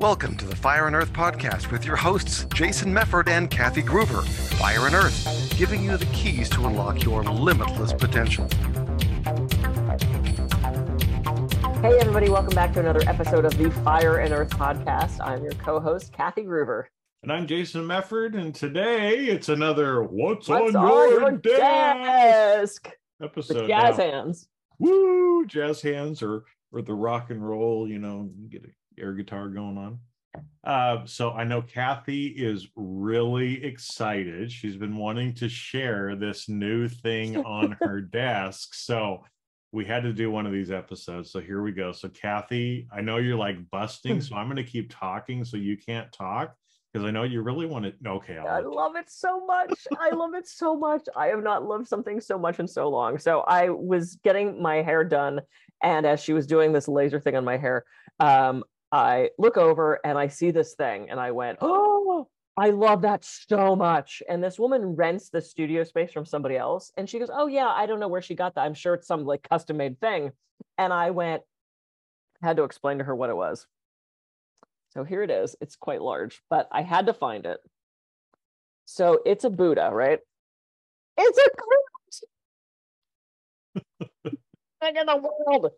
Welcome to the Fire and Earth podcast with your hosts, Jason Mefford and Kathy Gruber. Fire and Earth, giving you the keys to unlock your limitless potential. Hey, everybody, welcome back to another episode of the Fire and Earth podcast. I'm your co host, Kathy Gruber. And I'm Jason Mefford, and today it's another What's, What's on, on Your, your Desk, desk? episode. With jazz now. hands. Woo! Jazz hands or, or the rock and roll, you know, get an air guitar going on. Uh, so I know Kathy is really excited. She's been wanting to share this new thing on her desk. So we had to do one of these episodes. So here we go. So Kathy, I know you're like busting, so I'm going to keep talking so you can't talk because I know you really want to. Okay, I'll I love it so much. I love it so much. I have not loved something so much in so long. So I was getting my hair done, and as she was doing this laser thing on my hair, um, I look over and I see this thing, and I went, "Oh, I love that so much." And this woman rents the studio space from somebody else, and she goes, "Oh yeah, I don't know where she got that. I'm sure it's some like custom made thing." And I went, had to explain to her what it was. So here it is. It's quite large, but I had to find it. So it's a Buddha, right? It's a thing in the world.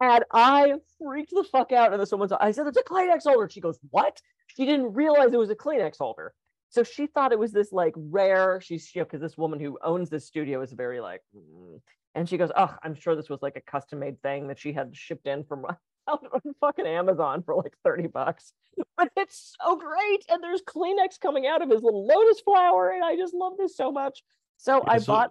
And I freaked the fuck out. And this woman's, I said, it's a Kleenex holder. She goes, what? She didn't realize it was a Kleenex holder. So she thought it was this like rare, she's, you know, because this woman who owns this studio is very like, mm. and she goes, oh, I'm sure this was like a custom made thing that she had shipped in from out on fucking Amazon for like 30 bucks. But it's so great. And there's Kleenex coming out of his little lotus flower. And I just love this so much. So I bought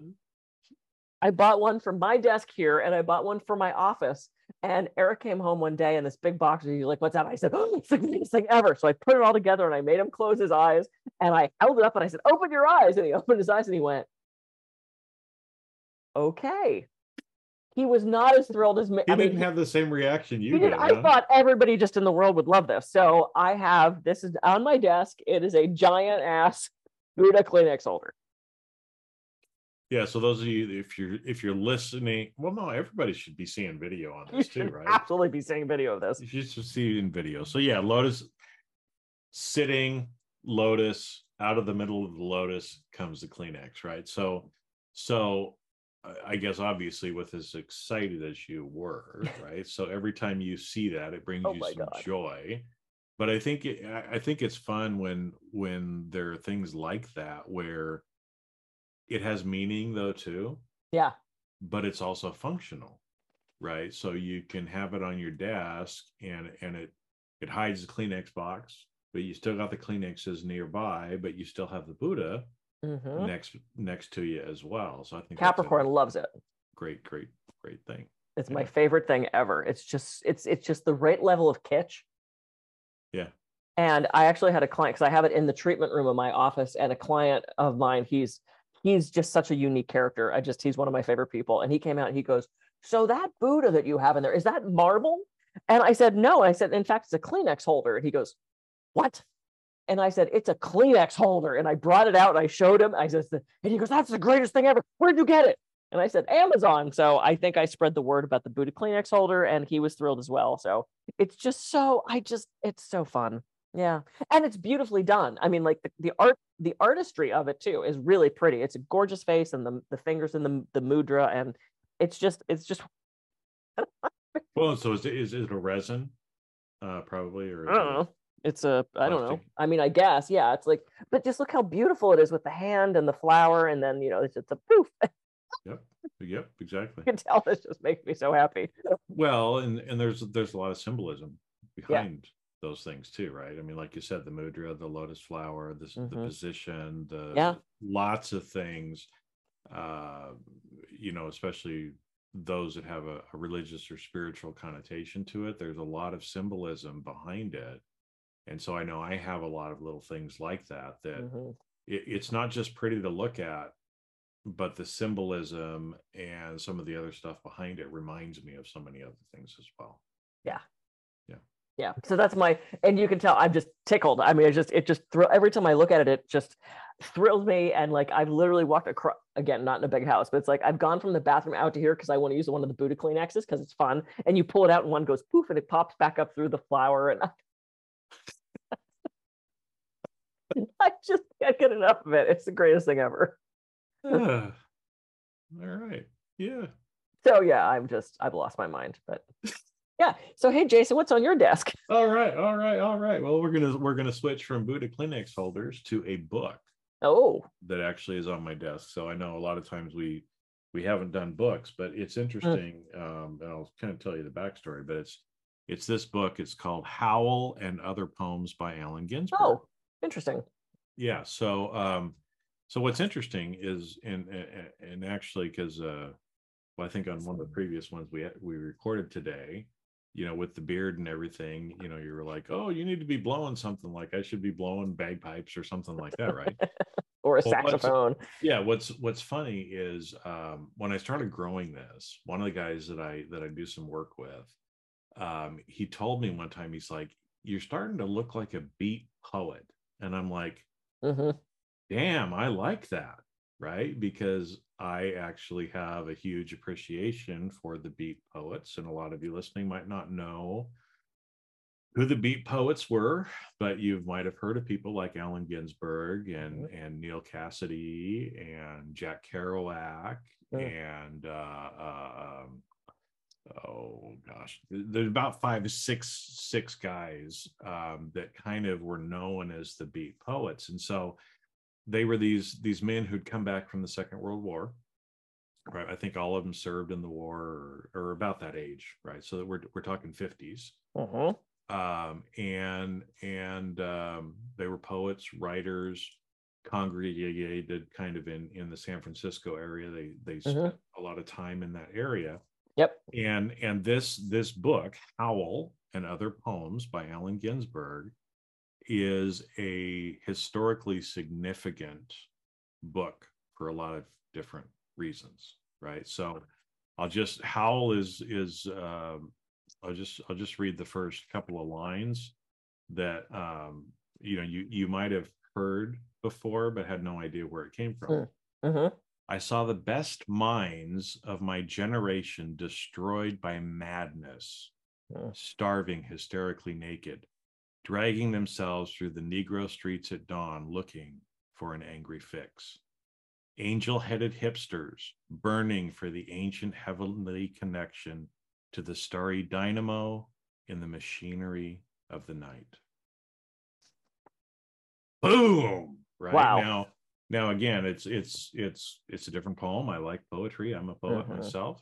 I bought one for my desk here and I bought one for my office. And Eric came home one day in this big box and he's like, What's that? I said, Oh, it's the greatest thing ever. So I put it all together and I made him close his eyes and I held it up and I said, Open your eyes. And he opened his eyes and he went, Okay. He was not as thrilled as me. He I didn't have the same reaction you did. did. I thought everybody just in the world would love this. So I have this is on my desk. It is a giant ass Buddha Kleenex holder. Yeah. So those of you, if you're if you're listening, well, no, everybody should be seeing video on this too, right? absolutely be seeing video of this. You should see it in video. So yeah, Lotus sitting, Lotus out of the middle of the Lotus comes the Kleenex, right? So, so I- guess obviously with as excited as you were, right? So every time you see that, it brings Oh you some God. joy. But I think it, I think it's fun when when there are things like that where it has meaning though too Yeah. but it's also functional right so you can have it on your desk and and it it hides the kleenex box but you still got the kleenexes nearby but you still have the buddha Mhm. next next to you as well so i think Capricorn loves it. great great great thing It's my favorite thing ever. It's just it's it's just the right level of kitsch. Yeah. And I actually had a client because I have it in the treatment room of my office, and a client of mine, he's he's just such a unique character. I just he's one of my favorite people. And he came out and he goes, So that Buddha that you have in there, is that marble? And I said, No. And I said, in fact, it's a Kleenex holder. And he goes, What? And I said, It's a Kleenex holder. And I brought it out and I showed him. I said, and he goes, That's the greatest thing ever. Where'd you get it? And I said, Amazon. So I think I spread the word about the Buddha Kleenex holder and he was thrilled as well. So it's just so, I just, it's so fun. Yeah. And it's beautifully done. I mean, like the, the art, the artistry of it too is really pretty. It's a gorgeous face and the, the fingers in the, the mudra. And it's just, it's just, well so is it, is it a resin uh probably or I don't it- know. It's a, I don't know. I mean, I guess, yeah, it's like, but just look how beautiful it is with the hand and the flower. And then, you know, it's just a poof. yep yep exactly you can tell this just makes me so happy. Well, and and there's there's a lot of symbolism behind those things too, right? I mean, like you said, the mudra, the lotus flower, the, the Mhm. position, the Yeah. lots of things. Uh, you know, especially those that have a, a religious or spiritual connotation to it. There's a lot of symbolism behind it, and so I know I have a lot of little things like that that Mhm. it, it's not just pretty to look at but the symbolism and some of the other stuff behind it reminds me of so many other things as well yeah so that's my and you can tell i'm just tickled i mean it just it just thrill every time i look at it it just thrills me and like i've literally walked across again not in a big house but it's like i've gone from the bathroom out to here because i want to use one of the buddha kleenexes because it's fun and you pull it out and one goes poof and it pops back up through the flower and I just can't get enough of it. It's the greatest thing ever. all right. Yeah. So yeah, I'm just I've lost my mind. But yeah. So hey Jason, what's on your desk? All right. All right. All right. Well, we're gonna we're gonna switch from Buddha Kleenex holders to a book Oh, that actually is on my desk. So I know a lot of times we we haven't done books, but it's interesting. Um, and I'll kind of tell you the backstory, but it's it's this book. It's called Howl and Other Poems by Allen Ginsberg. oh, interesting. yeah so um so what's interesting is and and, and actually because uh well i think on one of the previous ones we we recorded today you know with the beard and everything you know you were like oh you need to be blowing something like i should be blowing bagpipes or something like that right? Or a Well, what's- saxophone. yeah what's what's funny is um when i started growing this one of the guys that i that i do some work with um he told me one time he's like you're starting to look like a beat poet and i'm like hmm damn, I like that, right? Because I actually have a huge appreciation for the beat poets, and a lot of you listening might not know who the beat poets were, but you might have heard of people like Allen Ginsberg and and Neal Cassady and Jack Kerouac Mm. and uh, uh, um, oh gosh, there's about five to six six guys um, that kind of were known as the beat poets, and so they were these these men who'd come back from the Second World War. Right, I think all of them served in the war or, or about that age, right? So that we're we're talking fifties, hmm um, and and um, they were poets, writers, congregated kind of in in the San Francisco area. They they spent a lot of time in that area, Yep. and and this this book, Howl and Other Poems by Allen Ginsberg, is a historically significant book for a lot of different reasons, right? So I'll just Howl is is um, I'll just I'll just read the first couple of lines that um, you know you you might have heard before but had no idea where it came from. Mm. hmm I saw the best minds of my generation destroyed by madness, Mm. starving hysterically naked, dragging themselves through the Negro streets at dawn looking for an angry fix. Angel headed hipsters burning for the ancient heavenly connection to the starry dynamo in the machinery of the night. Boom! Right Wow. now, now again, it's it's it's it's a different poem. I like poetry. I'm a poet Mhm. myself.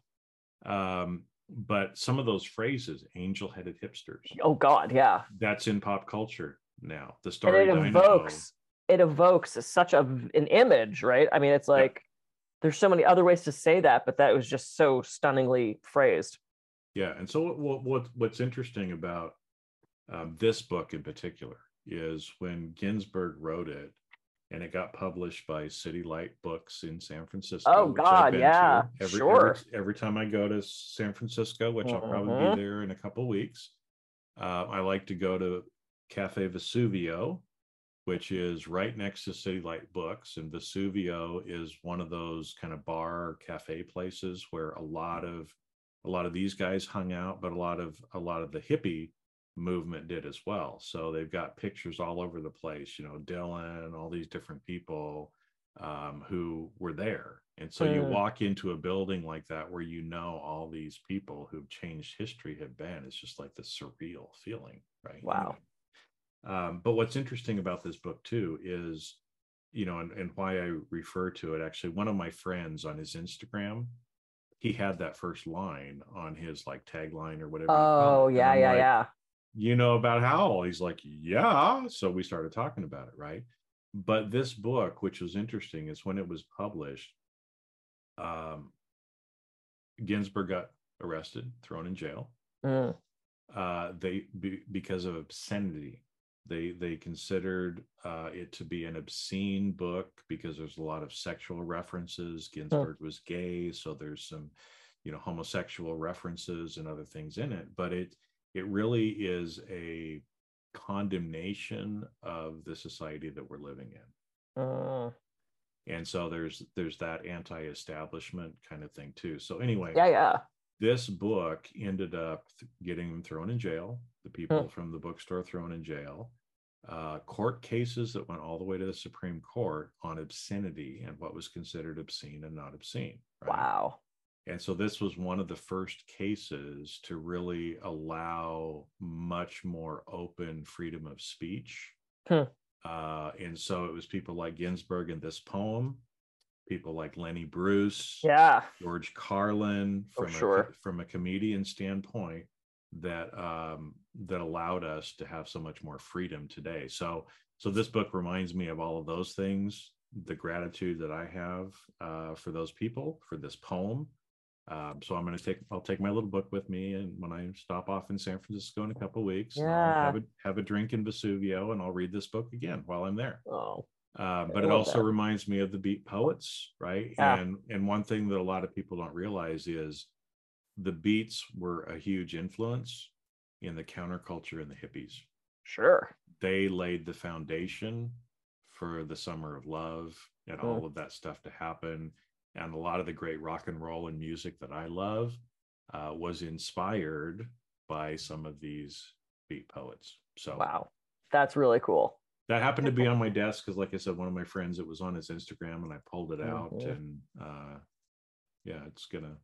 Um, but some of those phrases, angel-headed hipsters, Oh God, yeah. that's in pop culture now. The starry it dynamo. evokes it evokes such a an image, right? I mean, it's like there's so many other ways to say that, but that was just so stunningly phrased. Yeah, and so what, what, what what's interesting about um, this book in particular is when Ginsberg wrote it, and it got published by City Light Books in San Francisco. Oh, God, yeah, every, sure. Every, every time I go to San Francisco, which I'll probably be there in a couple weeks, uh, I like to go to Cafe Vesuvio, which is right next to City Light Books, and Vesuvio is one of those kind of bar cafe places where a lot of a lot of these guys hung out, but a lot of a lot of the hippie movement did as well. So they've got pictures all over the place, you know, Dylan, all these different people um, who were there. And so you Mm. walk into a building like that where you know all these people who've changed history have been. It's just like this surreal feeling, right? Wow. Um, but what's interesting about this book too is, you know, and, and why I refer to it actually, one of my friends on his Instagram, he had that first line on his like tagline or whatever. Oh yeah, yeah, like, yeah. You know about Howl? He's like, yeah. So we started talking about it, right? But this book, which was interesting, is when it was published, um, Ginsberg got arrested, thrown in jail Mm. uh, they be, because of obscenity. They they considered uh, it to be an obscene book because there's a lot of sexual references. Ginsberg was gay, so there's some, you know, homosexual references and other things in it. But it it really is a condemnation of the society that we're living in Mm. and so there's there's that anti-establishment kind of thing too so anyway Yeah, yeah. this book ended up getting them thrown in jail the people from the bookstore thrown in jail uh, court cases that went all the way to the Supreme Court on obscenity and what was considered obscene and not obscene. Right? Wow. And so this was one of the first cases to really allow much more open freedom of speech. Hmm. Uh, and so it was people like Ginsberg in this poem, people like Lenny Bruce, Yeah. George Carlin, from a, sure. from a comedian standpoint, that um, that allowed us to have so much more freedom today. So so this book reminds me of all of those things, the gratitude that I have uh, for those people, for this poem. Um, so I'm going to take I'll take my little book with me, and when I stop off in San Francisco in a couple of weeks, Yeah. have a have a drink in Vesuvio, and I'll read this book again while I'm there. Oh. Uh, but it also that. reminds me of the beat poets, right? Yeah. And and one thing that a lot of people don't realize is the beats were a huge influence in the counterculture and the hippies. Sure. They laid the foundation for the summer of love and Hmm. all of that stuff to happen. And a lot of the great rock and roll and music that I love uh, was inspired by some of these beat poets. So Wow. That's really cool. that happened to be on my desk because like i said one of my friends it was on his instagram and i pulled it out Mhm. and uh yeah it's gonna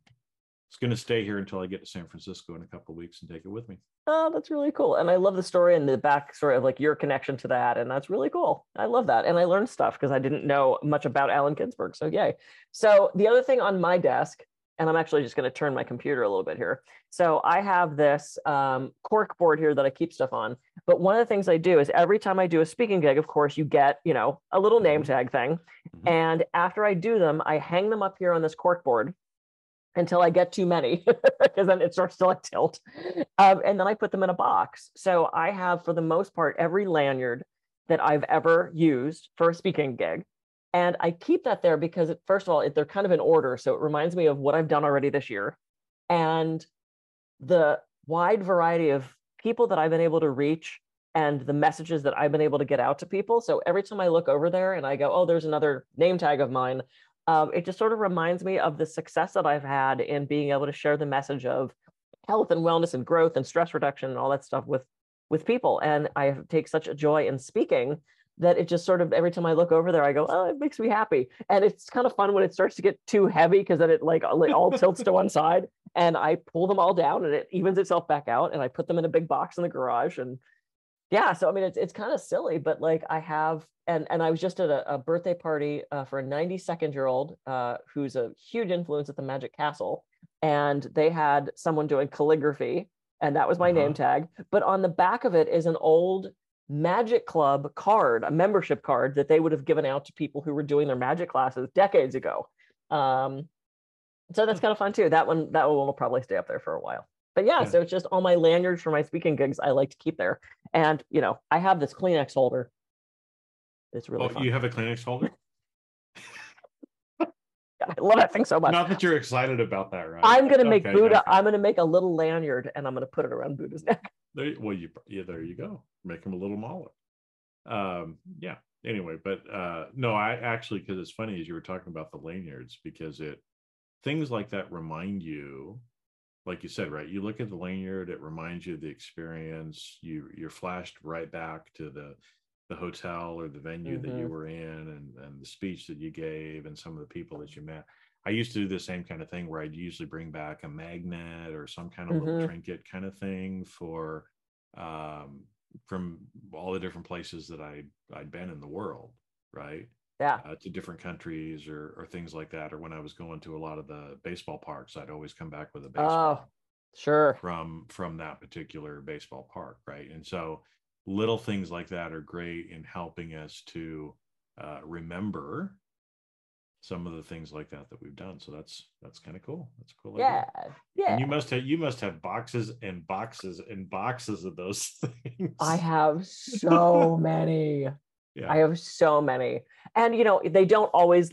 it's gonna stay here until i get to san francisco in a couple of weeks and take it with me Oh, that's really cool. And I love the story and the backstory of like your connection to that. And that's really cool. I love that. And I learned stuff because I didn't know much about Allen Ginsberg. So yay. So the other thing on my desk, and I'm actually just going to turn my computer a little bit here. So I have this um, cork board here that I keep stuff on. But one of the things I do is every time I do a speaking gig, of course, you get, you know, a little name Mhm. tag thing. Mhm. And after I do them, I hang them up here on this cork board until I get too many, because then it starts to like tilt. Um, and then I put them in a box. So I have, for the most part, every lanyard that I've ever used for a speaking gig. And I keep that there because, it, first of all, it, they're kind of in order. So it reminds me of what I've done already this year and the wide variety of people that I've been able to reach and the messages that I've been able to get out to people. So every time I look over there and I go, oh, there's another name tag of mine, um, it just sort of reminds me of the success that I've had in being able to share the message of health and wellness and growth and stress reduction and all that stuff with with people. And I take such a joy in speaking that it just sort of every time I look over there, I go, oh, it makes me happy. And it's kind of fun when it starts to get too heavy because then it like all tilts to one side and I pull them all down and it evens itself back out and I put them in a big box in the garage and yeah so i mean it's, it's kind of silly but like i have and and i was just at a, a birthday party uh, for a 92nd year old uh, who's a huge influence at the magic castle and they had someone doing calligraphy and that was my name tag but on the back of it is an old magic club card a membership card that they would have given out to people who were doing their magic classes decades ago um, so that's kind of fun too. That one that one will probably stay up there for a while but yeah, Yeah. so it's just all my lanyards for my speaking gigs I like to keep there. And you know, I have this Kleenex holder. It's really oh fun. you have a kleenex holder I love that thing so much. not that you're excited about that right I'm gonna make Okay, Buddha. okay. I'm gonna make a little lanyard and I'm gonna put it around Buddha's neck. There, well, you yeah, there you go. Make him a little smaller. Um, yeah. Anyway, but uh, no, I actually because it's funny as you were talking about the lanyards because it things like that remind you, like you said, right? You look at the lanyard, it reminds you of the experience. You you're flashed right back to the the hotel or the venue that you Mhm. were in and and the speech that you gave and some of the people that you met. I used to do the same kind of thing where I'd usually bring back a magnet or some kind of little Mhm. trinket kind of thing for um, from all the different places that I I'd been in the world, right? Yeah. Uh, to different countries or or things like that. Or when I was going to a lot of the baseball parks, I'd always come back with a baseball Oh, sure. from from that particular baseball park, right? And so little things like that are great in helping us to uh, remember some of the things like that that we've done. So that's that's kind of cool. That's cool. idea. Yeah. Yeah. And you must have you must have boxes and boxes and boxes of those things. I have so many. Yeah. I have so many. And you know, they don't always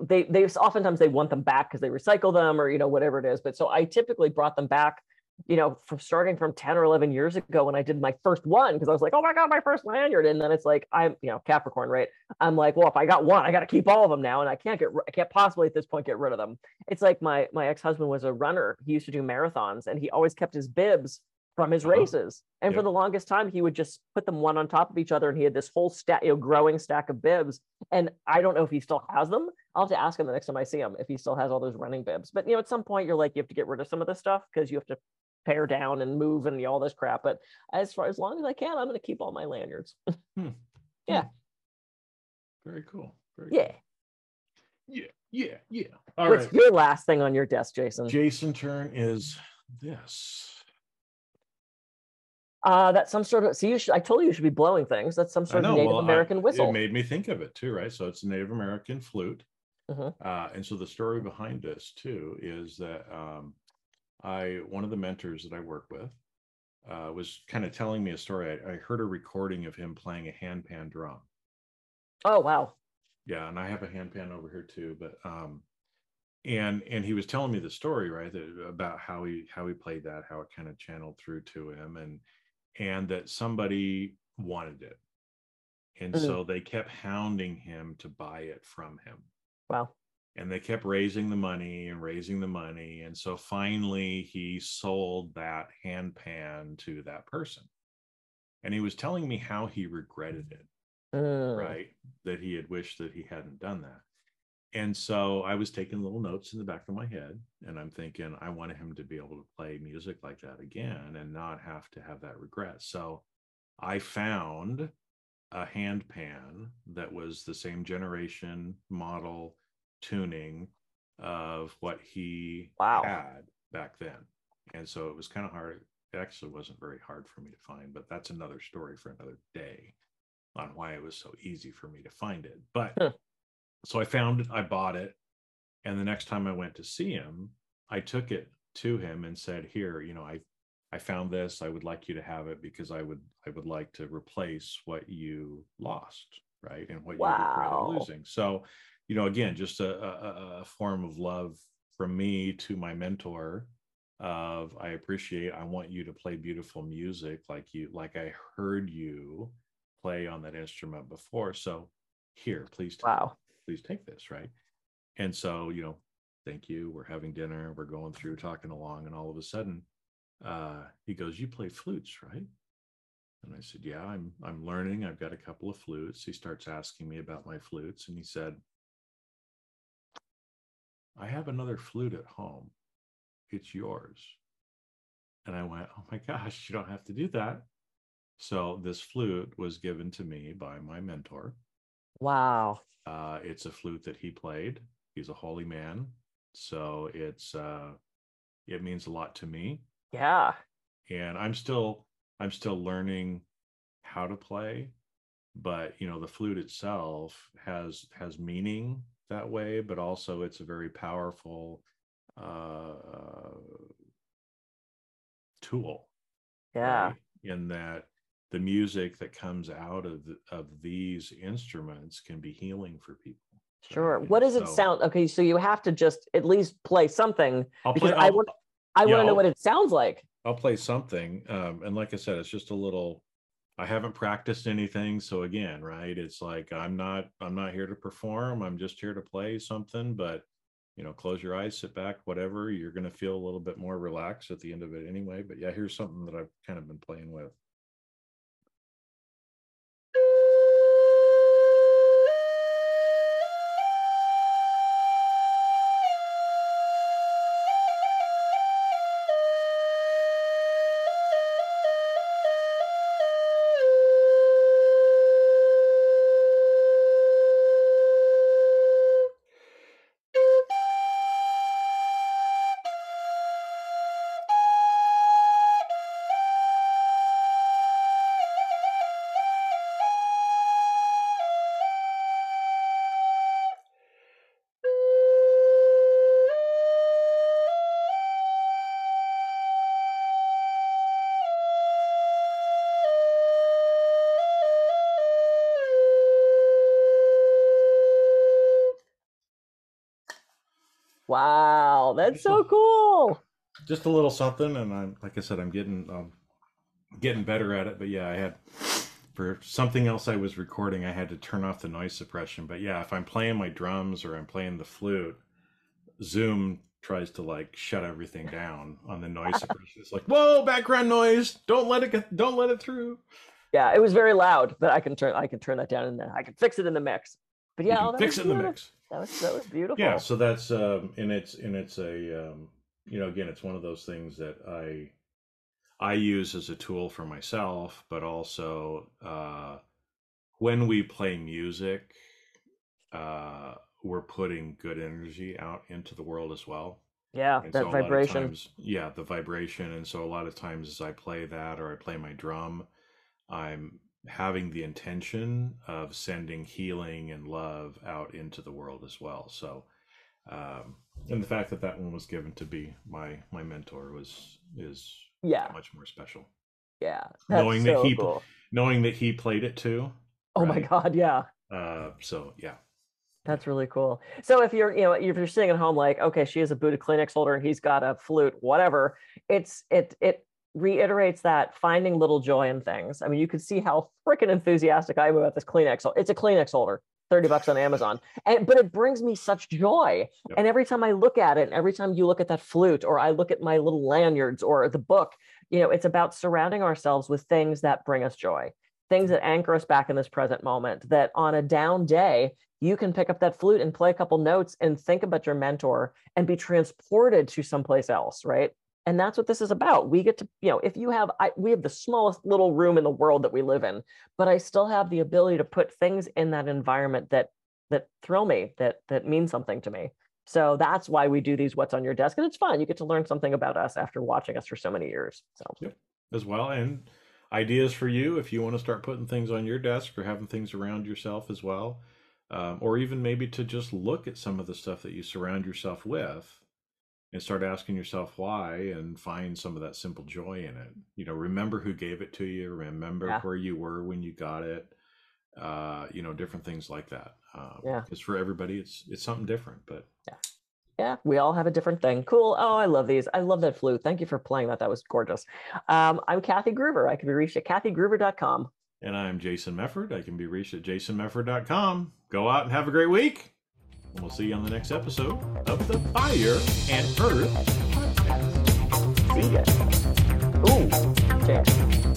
they they oftentimes they want them back because they recycle them or you know whatever it is. But so I typically brought them back, you know, from starting from 10 or 11 years ago when I did my first one because I was like, oh my god, my first lanyard. And then it's like I'm, you know, Capricorn, right? I'm like, well, if I got one, I got to keep all of them now, and I can't get I can't possibly at this point get rid of them. It's like my my ex husband was a runner. He used to do marathons, and he always kept his bibs from his Uh-huh. races. And for the longest time, he would just put them one on top of each other, and he had this whole stack, you know, growing stack of bibs. And I don't know if he still has them. I'll have to ask him the next time I see him if he still has all those running bibs. But you know, at some point, you're like, you have to get rid of some of this stuff because you have to pare down and move and all this crap. But as far as long as I can, I'm going to keep all my lanyards. Yeah. Very cool. Very yeah. cool. Yeah. Yeah. Yeah. All What's right. your last thing on your desk, Jason? Jason turn is this. Uh, that's some sort of. See, you should. I told you you should be blowing things. That's some sort know, of Native well, I- American whistle. It made me think of it too, right? So it's a Native American flute. Mhm. Uh, and so the story behind this too is that um, I, one of the mentors that I work with, uh, was kind of telling me a story. I, I heard a recording of him playing a handpan drum. oh wow. Yeah, and I have a handpan over here too, but um, and and he was telling me the story right about how he how he played that, how it kind of channeled through to him, and and that somebody wanted it, and Mhm. so they kept hounding him to buy it from him, Wow. and they kept raising the money and raising the money, and so finally he sold that handpan to that person, and he was telling me how he regretted it Mm. right that he had wished that he hadn't done that and so i was taking little notes in the back of my head and i'm thinking i wanted him to be able to play music like that again and not have to have that regret so i found a handpan that was the same generation model tuning of what he Wow. had back then and so it was kind of hard it actually wasn't very hard for me to find but that's another story for another day on why it was so easy for me to find it. But. So I found it, I bought it, and the next time I went to see him, I took it to him and said, "Here, you know, I I found this. I would like you to have it because I would I would like to replace what you lost, right? And what you Wow. regretted losing." So, you know, again, just a, a, a form of love from me to my mentor of I appreciate I want you to play beautiful music like you like I heard you play on that instrument before. So here, please Wow. Please take this, right? And so, you know, thank you. We're having dinner, we're going through talking along, and all of a sudden, uh, he goes, You play flutes, right? And I said, Yeah, I'm I'm learning. I've got a couple of flutes. He starts asking me about my flutes, and he said, I have another flute at home. It's yours. And I went, Oh my gosh, you don't have to do that. So this flute was given to me by my mentor. Wow. Uh, it's a flute that he played. He's a holy man, so it's uh, it means a lot to me. Yeah. And I'm still I'm still learning how to play, but you know the flute itself has has meaning that way, but also it's a very powerful uh, tool Yeah. right? in that the music that comes out of the, of these instruments can be healing for people So, Sure. What does it so sound? Okay, so you have to just at least play something I'll because play, I want I yeah, want to know I'll- what it sounds like. I'll play something um, and like i said it's just a little i haven't practiced anything so again right it's like i'm not i'm not here to perform i'm just here to play something but you know close your eyes sit back whatever you're going to feel a little bit more relaxed at the end of it anyway but yeah here's something that i've kind of been playing with that's so cool. just a little something and i'm like i said i'm getting um getting better at it but yeah i had for something else i was recording i had to turn off the noise suppression but yeah if i'm playing my drums or i'm playing the flute zoom tries to like shut everything down on the noise suppression. It's like, whoa, background noise! Don't let it get, don't let it through. Yeah, it was very loud, but I can turn I can turn that down and then I can fix it in the mix. But yeah, fix it in the mix. That was that was beautiful. Yeah, so that's um, and it's and it's a um, you know again it's one of those things that I I use as a tool for myself, but also uh, when we play music, uh, we're putting good energy out into the world as well. yeah, And that so a lot of vibration. times- yeah, the vibration. And so a lot of times as I play that or I play my drum, I'm having the intention of sending healing and love out into the world as well. So, um, and the fact that that one was given to be my my mentor was is yeah, much more special. yeah. Knowing that he- cool. Knowing that he played it too. Oh my god, yeah. Uh, so yeah, That's really cool. So if you're, you know, if you're sitting at home like, okay, she has a Buddha Kleenex holder and he's got a flute, whatever, it's it it reiterates that finding little joy in things. I mean, you could see how freaking enthusiastic I am about this Kleenex. It's a Kleenex holder, 30 bucks on Amazon. And but it brings me such joy. Yep. And every time I look at it, and every time you look at that flute, or I look at my little lanyards or the book, you know, it's about surrounding ourselves with things that bring us joy, things that anchor us back in this present moment. That on a down day, you can pick up that flute and play a couple notes and think about your mentor and be transported to someplace else, right? And that's what this is about. We get to, you know, if you have, I, we have the smallest little room in the world that we live in, but I still have the ability to put things in that environment that that thrill me, that that mean something to me. So that's why we do these what's on your desk, and it's fun. You get to learn something about us after watching us for so many years. So as well and ideas for you if you want to start putting things on your desk or having things around yourself as well um, or even maybe to just look at some of the stuff that you surround yourself with and start asking yourself why and find some of that simple joy in it you know remember who gave it to you remember Yeah. where you were when you got it uh, you know different things like that um, Yeah. because for everybody it's it's something different but yeah, Yeah. we all have a different thing. Cool. Oh, I love these. I love that flute. Thank you for playing that. That was gorgeous. Um, I'm Kathy Gruber. I can be reached at kathygruber.com. and i'm jason mefford i can be reached at jasonmefford.com go out and have a great week and we'll see you on the next episode of the fire and earth podcast See ya. Ooh, James.